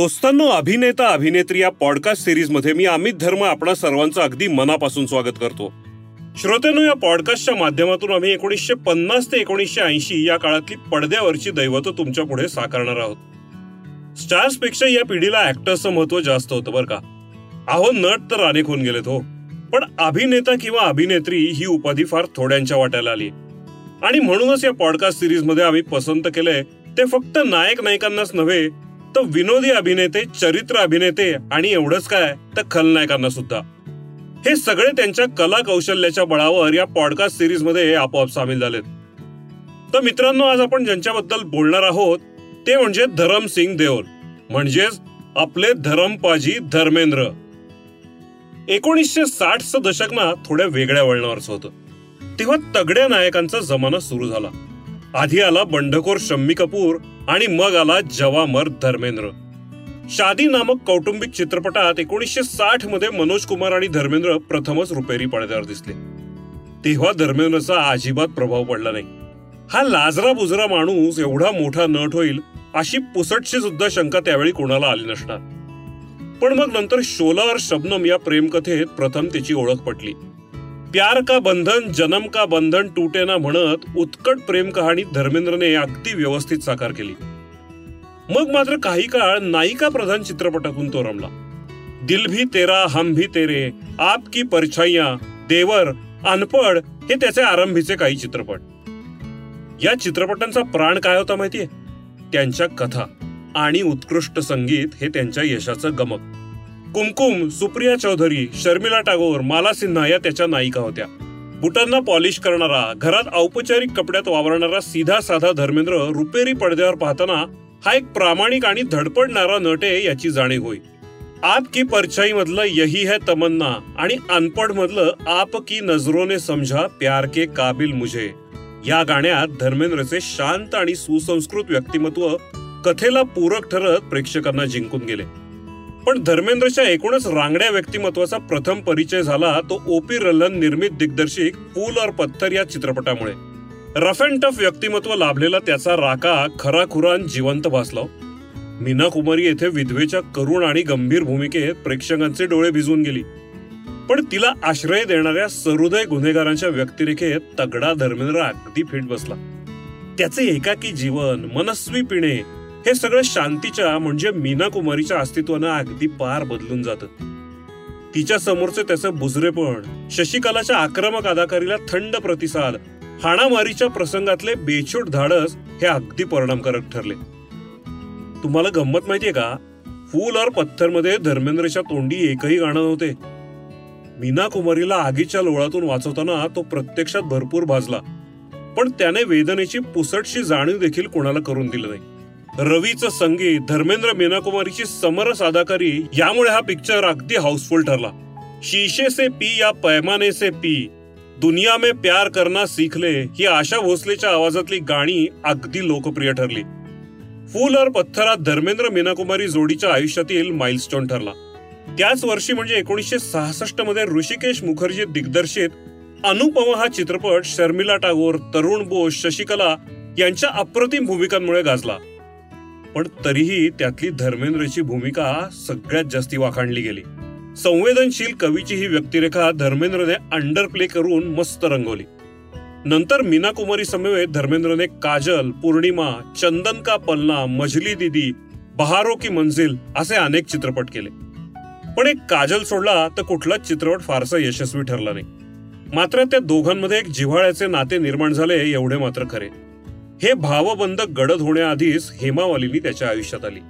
दोस्तांनो अभिनेता अभिनेत्री या पॉडकास्ट सिरीजमध्ये मी अमित धर्म आपणा सर्वांचं अगदी मनापासून स्वागत करतो. श्रोत्यानो या पॉडकास्टच्या माध्यमातून आम्ही एकोणीसशे पन्नास ते एकोणीसशे ऐंशी या काळातली पडद्यावरची दैवत तुमच्यापुढे साकारणार आहोत. स्टार्सपेक्षा या पिढीला ऍक्टर्सचं महत्त्व जास्त होतं बरं का? अहो नट तर अनेक होऊन गेलेत हो. पण अभिनेता किंवा अभिनेत्री ही उपाधी फार थोड्यांच्या वाट्याला आली. आणि म्हणूनच या पॉडकास्ट सिरीजमध्ये आम्ही पसंत केलंय ते फक्त नायक नायिकांनाच नव्हे तर विनोदी अभिनेते चरित्र अभिनेते आणि एवढंच काय? तर खलनायकांना सुद्धा. हे सगळे त्यांच्या कला कौशल्याच्या बळावर या पॉडकास्ट सिरीजमध्ये आपोआप सामील झालेत. तर मित्रांनो आज आपण ज्यांच्याबद्दल बोलणार आहोत ते म्हणजे धरमसिंग देओल. म्हणजेच आपले धरमपाजी धर्मेंद्र. एकोणीसशे साठचं दशक ना थोड्या वेगळ्या वळणावरच होतं. तेव्हा तगड्या नायकांचा जमाना सुरू झाला. आधी आला बंडखोर शम्मी कपूर आणि मग आला जवामर धर्मेंद्र. शादी नामक कौटुंबिक चित्रपटात एकोणीसशे साठमध्ये मनोज कुमार आणि धर्मेंद्र प्रथमच रुपेरी पडद्यावर दिसले. तेव्हा धर्मेंद्रचा अजिबात प्रभाव पडला नाही. हा लाजरा बुजरा माणूस एवढा मोठा नट होईल अशी पुसटशी सुद्धा शंका त्यावेळी कोणाला आली नसणार. पण मग नंतर शोला और शबनम या प्रेमकथेत प्रथम त्याची ओळख पटली. प्यार का बंधन जन्म का बंधन टूटे ना म्हणत उत्कट प्रेम कहाणी धर्मेंद्रने अगदी व्यवस्थित साकार केली. मग मात्र काही काळ नायिका प्रधान चित्रपटातून तो रमला. दिल भी तेरा हम भी तेरे आप की परछाईया देवर अनपड हे त्याचे आरंभीचे काही चित्रपट. या चित्रपटांचा प्राण काय होता माहितीये? त्यांच्या कथा आणि उत्कृष्ट संगीत हे त्यांच्या यशाचं गमक. कुमकुम सुप्रिया चौधरी शर्मिला टागोर माला सिन्हा या त्याच्या नायिका होत्या. बुटांना पॉलिश करणारा घरात औपचारिक कपड्यात वावरणारा सीधा साधा धर्मेंद्र रुपेरी पडद्यावर पाहताना हा एक प्रामाणिक आणि धडपडणारा नट आहे याची जाणीव होई आप की परछाई मधलं यही है तमन्ना आणि अनपढ मधलं आप की नजरोने समझा प्यार के काबिल मुझे. या गाण्यात धर्मेंद्रचे शांत आणि सुसंस्कृत व्यक्तिमत्व कथेला पूरक ठरत प्रेक्षकांना जिंकून गेले. पण धर्मेंद्रच्या एकूणच रांगड्या व्यक्तिमत्वाचा प्रथम परिचय झाला तो ओपी रल्लन निर्मित दिग्दर्शिक फूल और पत्थर या चित्रपटामुळे. रफ अँड टफ व्यक्तिमत्व लाभलेला त्याचा राका खराखुरान जिवंत भासला. मीना कुमारी येथे विधवेच्या करुण आणि गंभीर भूमिकेत प्रेक्षकांचे डोळे भिजून गेली. पण तिला आश्रय देणाऱ्या सरुदय गुन्हेगारांच्या व्यक्तिरेखेत तगडा धर्मेंद्र अगदी फिट बसला. त्याचे एकाकी जीवन मनस्वी पिणे हे सगळं शांतीच्या म्हणजे मीना कुमारीच्या अस्तित्वानं अगदी पार बदलून जातं. तिच्या समोरचं त्याचं बुजरेपण शशिकलाच्या आक्रमक अदाकारीला थंड प्रतिसाद हाणामारीच्या प्रसंगातले बेछूट धाडस हे अगदी परिणामकारक ठरले. तुम्हाला गंमत माहितीये का? फूल और पत्थरमध्ये धर्मेंद्रच्या तोंडी एकही गाणं नव्हते. मीना कुमारीला आगीच्या लोळातून वाचवताना तो प्रत्यक्षात भरपूर भाजला. पण त्याने वेदनेची पुसटशी जाणीव देखील कोणाला करून दिलं नाही. रवीचं संगीत धर्मेंद्र मीनाकुमारीची समरस अदाकारी यामुळे हा पिक्चर अगदी हाऊसफुल ठरला. शीशे से पी या पैमाने से पी. दुनिया में प्यार करना सीखले ही आशा भोसलेच्या आवाजातली गाणी अगदी लोकप्रिय ठरली. फूल और पत्थरात धर्मेंद्र मीनाकुमारी जोडीच्या आयुष्यातील माइलस्टोन ठरला. त्याच वर्षी म्हणजे एकोणीसशे सहासष्टमध्ये ऋषिकेश मुखर्जी दिग्दर्शित अनुपमा हा चित्रपट शर्मिला टागोर तरुण बोस शशिकला यांच्या अप्रतिम भूमिकांमुळे गाजला. पण तरीही त्यातली धर्मेंद्रची भूमिका सगळ्यात जास्ती वाखाणली गेली. संवेदनशील कवीची ही व्यक्तिरेखा धर्मेंद्रने अंडर प्ले करून मस्त रंगवली. नंतर मीना कुमारी समवेत धर्मेंद्रने काजल पौर्णिमा चंदन का पलना मजली दिदी बहारो की मंजिल असे अनेक चित्रपट केले. पण एक काजल सोडला तर कुठलाच चित्रपट फारसा यशस्वी ठरला नाही. मात्र त्या दोघांमध्ये एक जिव्हाळ्याचे नाते निर्माण झाले एवढे मात्र खरे. हे भावबंद गडद होण्याआधीच हेमावालीनी त्याच्या आयुष्यात आली.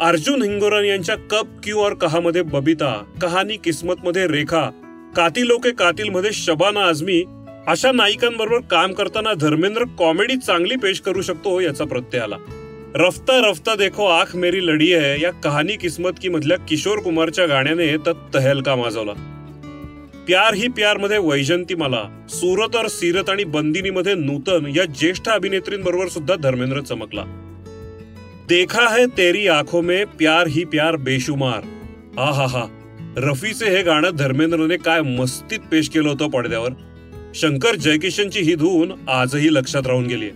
अर्जुन हिंगोरन यांच्या कप क्यू और कहा मध्ये बबिता कहाणी किस्मत मध्ये रेखा कातिलो के कातिलमध्ये शबाना आझमी अशा नायिकांबरोबर काम करताना धर्मेंद्र कॉमेडी चांगली पेश करू शकतो याचा प्रत्यय आला. रफ्ता रफ्ता देखो आख मेरी लढी आहे या कहाणी किस्मत की मधल्या किशोर कुमारच्या गाण्याने तर तहलका माजवला. प्यार ही प्यारमध्ये वैजंती मला. सुरत और सीरत आणि बंदिनी मध्ये नूतन या ज्येष्ठ अभिनेत्रींबरोबर सुद्धा धर्मेंद्र चमकला. देखा है तेरी आंखों में प्यार ही प्यार बेशुमार. हा हा हा रफीचे हे गाणं धर्मेंद्रने काय मस्तीत पेश केलं होतं पडद्यावर. शंकर जयकिशनची ही धून आजही लक्षात राहून गेली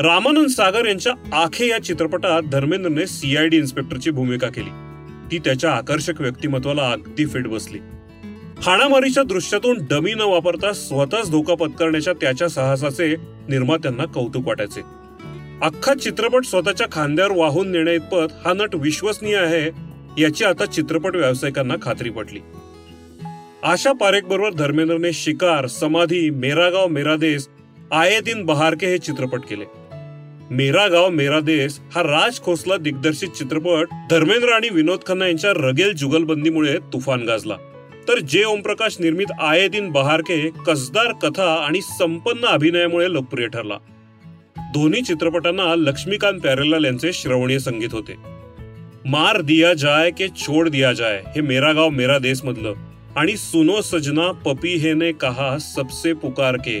रामानंद सागर यांच्या आखे या चित्रपटात धर्मेंद्रने सीआयडी इन्स्पेक्टरची भूमिका केली. ती त्याच्या आकर्षक व्यक्तिमत्वाला अगदी फिट बसली. हाणामारीच्या दृश्यातून डमी न वापरता स्वतःच धोका पत्करण्याच्या त्याच्या साहसाचे निर्मात्यांना कौतुक वाटायचे. अख्खा चित्रपट स्वतःच्या खांद्यावर वाहून नेण्या इतपत हा नट विश्वसनीय आहे याची आता चित्रपट व्यावसायिकांना खात्री पटली. आशा पारेख बरोबर धर्मेंद्रने शिकार समाधी मेरा गाव मेरा देश आये दिन बहारके हे चित्रपट केले. मेरा गाव मेरा देश हा राज खोसला दिग्दर्शित चित्रपट धर्मेंद्र आणि विनोद खन्ना यांच्या रगेल जुगलबंदीमुळे तुफान गाजला. तर जे ओमप्रकाश निर्मित आये दिन बहारके कसदार कथा आणि संपन्न अभिनयामुळे लोकप्रिय ठरला. दोन्ही चित्रपटांना लक्ष्मीकांत प्यारेलाल यांचे श्रवणीय संगीत होते. मार दिया जाय के छोड दिया जाय हे मेरा गाव मेरा देश मधलं आणि सुनो सजना पपी हे ने कहा सबसे पुकार के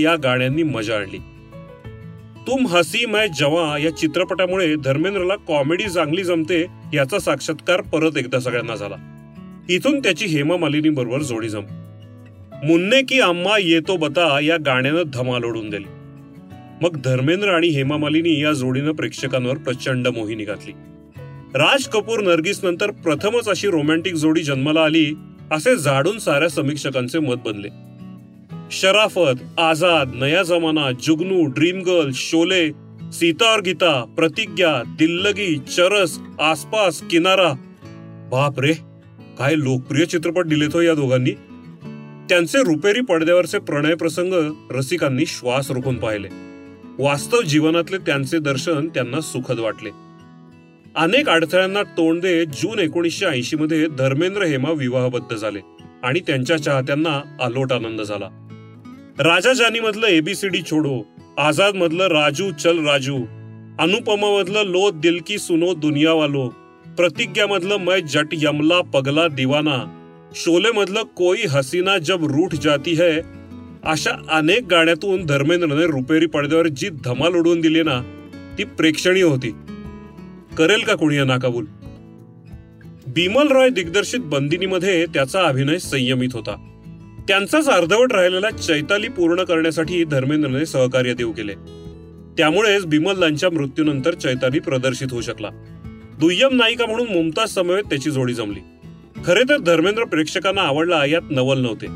या गाण्यांनी मजा आणली. तुम हसी मै जवा या चित्रपटामुळे धर्मेंद्रला कॉमेडी चांगली जमते याचा साक्षात्कार परत एकदा सगळ्यांना झाला. इथून त्याची हेमा मालिनी बरोबर जोडी जम. मुन्ने की आम्हा येतो बता या गाण्यानं धमाल ओढून दिली. मग धर्मेंद्र आणि हेमा मालिनी या जोडीनं प्रेक्षकांवर प्रचंड मोहिनी घातली. राज कपूर नर्गिस नंतर प्रथमच अशी रोमॅन्टिक जोडी जन्माला आली असे झाडून साऱ्या समीक्षकांचे मत बनले. शराफत आझाद नया जमाना जुगनू ड्रीम गर्ल शोले सीता और गीता प्रतिज्ञा दिल्लगी चरस आसपास किनारा. बाप रे! काय लोकप्रिय चित्रपट दिलेत हो या दोघांनी. त्यांचे रुपेरी पडद्यावरचे प्रणय प्रसंग रसिकांनी श्वास रोखून पाहिले. वास्तव जीवनातले त्यांचे दर्शन त्यांना सुखद वाटले. अनेक अडथळ्यांना तोंड देत जून एकोणीसशे ऐंशी मध्ये धर्मेंद्र हेमा विवाहबद्ध झाले आणि त्यांच्या चाहत्यांना आलोट आनंद झाला. राजा जानी मधलं एबीसीडी छोडो आझाद मधलं राजू चल राजू अनुपमा मधलं लो दिल की सुनो दुनिया वालो प्रतिज्ञा मधलं मै जट यमला पगला दिवाना. शोले मधलं कोई हसीना जब रूठ जाती है. अशा अनेक गाण्यातून धर्मेंद्रने रुपेरी पडद्यावर जी धमाल उडवून दिली ना ती प्रेक्षणीय होती. करेल का कोणी या नाकाबूल? बिमल रॉय दिग्दर्शित बंदिनीमध्ये त्याचा अभिनय संयमित होता. त्यांचाच अर्धवट राहिलेला चैताली पूर्ण करण्यासाठी धर्मेंद्रने सहकार्य देऊ केले. त्यामुळेच बिमलदांच्या मृत्यूनंतर चैताली प्रदर्शित होऊ शकला. दुय्यम नायिका म्हणून मुमताज समवेत त्याची जोडी जमली. खरे तर धर्मेंद्र प्रेक्षकांना आवडला यात नवल नव्हते.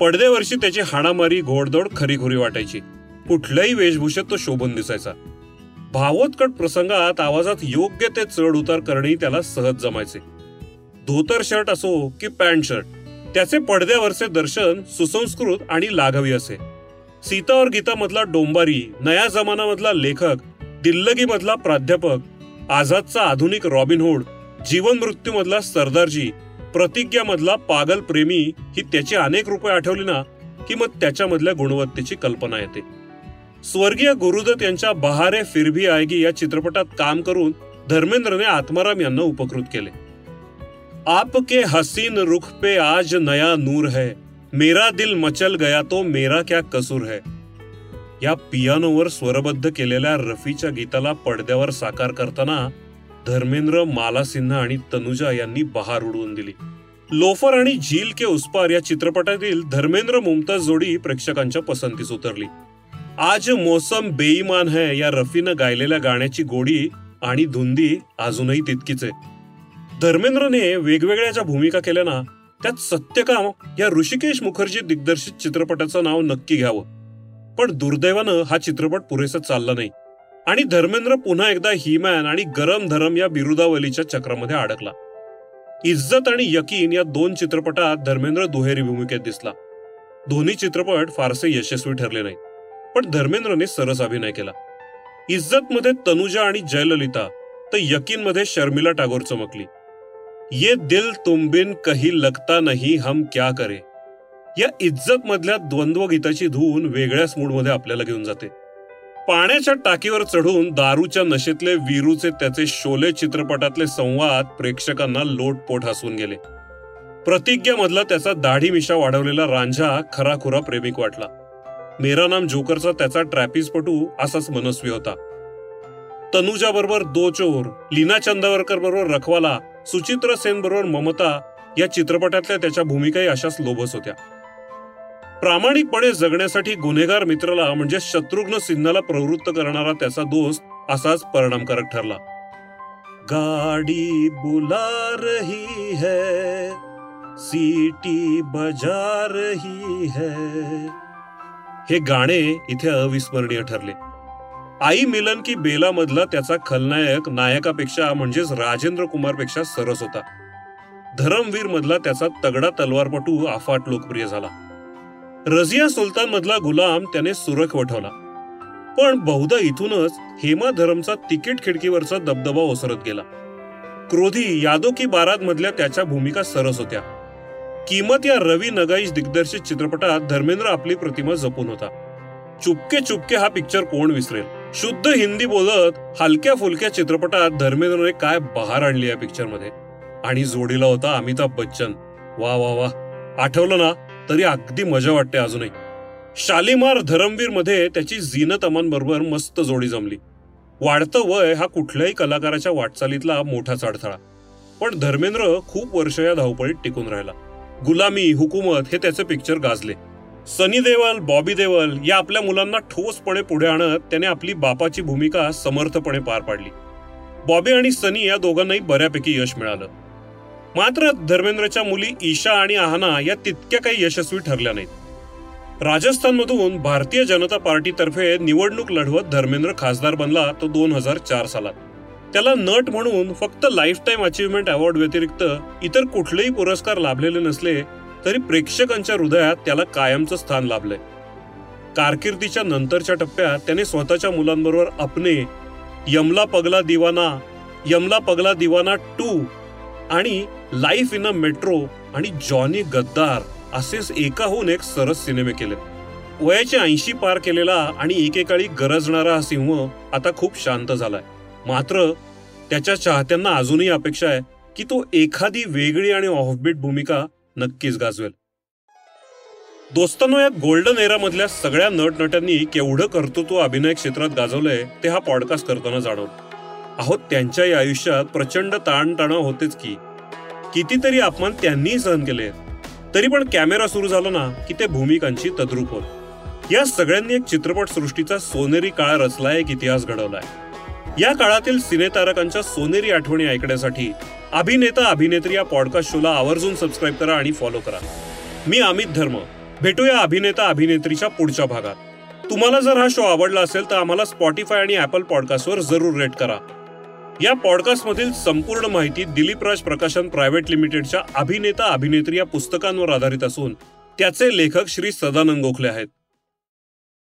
पडदेवर्षी त्याची हाणामारी घोडदौड खरीखुरी वाटायची. कुठल्याही वेशभूषेत तो शोभून दिसायचा. भावोत्कट प्रसंगात आवाजात योग्य ते चढ उतार करणेही त्याला सहज जमायचे. धोतर शर्ट असो की पॅन्ट शर्ट त्याचे पडद्यावरचे दर्शन सुसंस्कृत आणि लाघवी असे. सीता और गीता मधला डोंबारी नया जमाना मधला लेखक दिल्लगी मधला प्राध्यापक आझादचा आधुनिक रॉबिनहुड जीवन मृत्यूमधला सरदारजी प्रतिज्ञामधला पागल प्रेमी ही त्याची अनेक रुपये आठवली ना की मग त्याच्यामधल्या गुणवत्तेची कल्पना येते. स्वर्गीय गुरुदत्त यांच्या बहारे फिरभी आयगी या चित्रपटात काम करून धर्मेंद्रने आत्माराम यांना उपकृत केले. आपके हसीन रुख पे आज नया नूर है मेरा दिल मचल गया तो मेरा क्या कसूर है? या पियानोवर स्वरबद्ध केलेल्या रफीच्या गीताला पडद्यावर साकार करताना धर्मेंद्र माला सिन्हा आणि तनुजा यांनी बहार उडवून दिली. लोफर आणि झील के उसपार या चित्रपटातील धर्मेंद्र मुमताज जोडी प्रेक्षकांच्या पसंतीस उतरली. आज मोसम बेईमान है या रफीनं गायलेल्या गाण्याची गोडी आणि धुंदी अजूनही तितकीच आहे. धर्मेंद्रने वेगवेगळ्या ज्या भूमिका केल्या ना त्यात सत्यकाम या ऋषिकेश मुखर्जी दिग्दर्शित चित्रपटाचं नाव नक्की घ्यावं. पण दुर्दैवानं हा चित्रपट पुरेसा चालला नाही. आणि धर्मेंद्र पुन्हा एकदा हिमॅन आणि गरम धरम या बिरुदावलीच्या चक्रामध्ये अडकला. इज्जत आणि यकीन या दोन चित्रपटात धर्मेंद्र दुहेरी भूमिकेत दिसला. दोन्ही चित्रपट फारसे यशस्वी ठरले नाहीत पण धर्मेंद्रने सरस अभिनय केला. इज्जत मध्ये तनुजा आणि जयललिता तर यकीन मध्ये शर्मिला टागोर चमकली ये दिल तुम बिन कही लगता नाही हम क्या करे? या इज्जत मधल्या द्वंद्व गीताची धून वेगळ्याच मूडमध्ये आपल्याला घेऊन जाते. पाण्याच्या टाकीवर चढून दारूच्या नशेतले वीरूचे त्याचे शोले चित्रपटातले संवाद प्रेक्षकांना लोटपोट हसून गेले. प्रतिज्ञामधला त्याचा दाढी मिशा वाढवलेला रांझा खराखुरा प्रेमिक वाटला. मेरा नाम जोकरचा त्याचा ट्रॅपिसपटू असाच मनस्वी होता. तनुजा बरोबर दो चोर लीना चंदावरकर बरोबर रखवाला सुचित्र सेन बरोबर ममता या चित्रपटातल्या त्याच्या भूमिकाही अशाच लोभस होत्या. प्रामाणिकपणे जगण्यासाठी गुन्हेगार मित्राला म्हणजे शत्रुघ्न सिन्हाला प्रवृत्त करणारा त्याचा दोस्त असाच परिणामकारक ठरला. गाडी बुला रही है सीटी बजा रही है. हे गाणे इथे अविस्मरणीय ठरले. आई मिलन की बेला मधला त्याचा खलनायक नायकापेक्षा म्हणजेच राजेंद्र कुमारपेक्षा सरस होता. धरमवीर मधला त्याचा तगडा तलवारपटू अफाट लोकप्रिय झाला. रझिया सुलतान मधला गुलाम त्याने सुरख वठवला. पण बहुधा इथूनच हेमा धरमचा तिकीट खिडकीवरचा दबदबा ओसरत गेला. क्रोधी यादो की बारात मधल्या त्याच्या भूमिका सरस होत्या. किमत या रवी नगाईश दिग्दर्शित चित्रपटात धर्मेंद्र आपली प्रतिमा जपून होता. चुपके चुपके हा पिक्चर कोण विसरेल? शुद्ध हिंदी बोलत हलक्या फुलक्या चित्रपटात धर्मेंद्रने काय बहार आणली या पिक्चरमध्ये आणि जोडीला होता अमिताभ बच्चन. वा वा वा. आठवलं ना? तरी अगदी मजा वाटते अजूनही. शालिमार धरमवीरमध्ये त्याची झीनत अमानबरोबर मस्त जोडी जमली. वाढतं वय हा कुठल्याही कलाकाराच्या वाटचालीतला मोठाच अडथळा पण धर्मेंद्र खूप वर्ष या धावपळीत टिकून राहिला. गुलामी हुकूमत हे त्याचे पिक्चर गाजले. सनी देवल बॉबी देवल या आपल्या मुलांना ठोसपणे पुढे आणत त्याने आपली बापाची भूमिका समर्थपणे पार पाडली. बॉबी आणि सनी या दोघांनाही बऱ्यापैकी यश मिळालं. मात्र धर्मेंद्रच्या मुली ईशा आणि आहाना या तितक्या काही यशस्वी ठरल्या नाहीत. राजस्थानमधून भारतीय जनता पार्टीतर्फे निवडणूक लढवत धर्मेंद्र खासदार बनला तो दोन हजार चार सालात. त्याला नट म्हणून फक्त लाईफ टाईम अचीवमेंट अवॉर्ड व्यतिरिक्त इतर कुठलेही पुरस्कार लाभलेले नसले तरी प्रेक्षकांच्या हृदयात त्याला कायमचं स्थान लाभलंय. कारकिर्दीच्या नंतरच्या टप्प्यात त्याने स्वतःच्या मुलांबरोबर अपने यमला पगला दिवाना यमला पगला दिवाना टू आणि लाईफ इन अ मेट्रो आणि जॉनी गद्दार असेच एकाहून एक सरस सिनेमे केले वयाचे ऐंशी पार केलेला आणि एकेकाळी गरजणारा हा सिंह आता खूप शांत झालाय. मात्र त्याच्या चाहत्यांना अजूनही अपेक्षा आहे की तो एखादी वेगळी आणि ऑफबीट भूमिका नक्कीच गाजवेल. दोस्तांनो या गोल्डन एरामधल्या सगळ्या नटनट्यांनी केवढं कर्तृत्व अभिनय क्षेत्रात गाजवलंय ते हा पॉडकास्ट करताना जाणवलं. अहो त्यांच्याही आयुष्यात प्रचंड ताणतणाव होतेच की कितीतरी अपमान त्यांनीही सहन केले. तरी पण कॅमेरा सुरू झाला ना की ते भूमिकांची तद्रूप होत. या सगळ्यांनी एक चित्रपट सृष्टीचा सोनेरी काळ रचला एक इतिहास घडवलाय. या काळातील सिनेतारकांच्या सोनेरी आठवणी ऐकण्यासाठी अभिनेता अभिनेत्री या पॉडकास्ट शोला आवर्जून सबस्क्राईब करा आणि फॉलो करा. मी अमित धर्म. भेटूया अभिनेता अभिनेत्रीच्या पुढच्या भागात. तुम्हाला जर हा शो आवडला असेल तर आम्हाला स्पॉटीफाय आणि ऍपल पॉडकास्टवर जरूर रेट करा. या पॉडकास्टमधील संपूर्ण माहिती दिलीप राज प्रकाशन प्रायव्हेट लिमिटेडच्या अभिनेता अभिनेत्री या पुस्तकांवर आधारित असून त्याचे लेखक श्री सदानंद गोखले आहेत.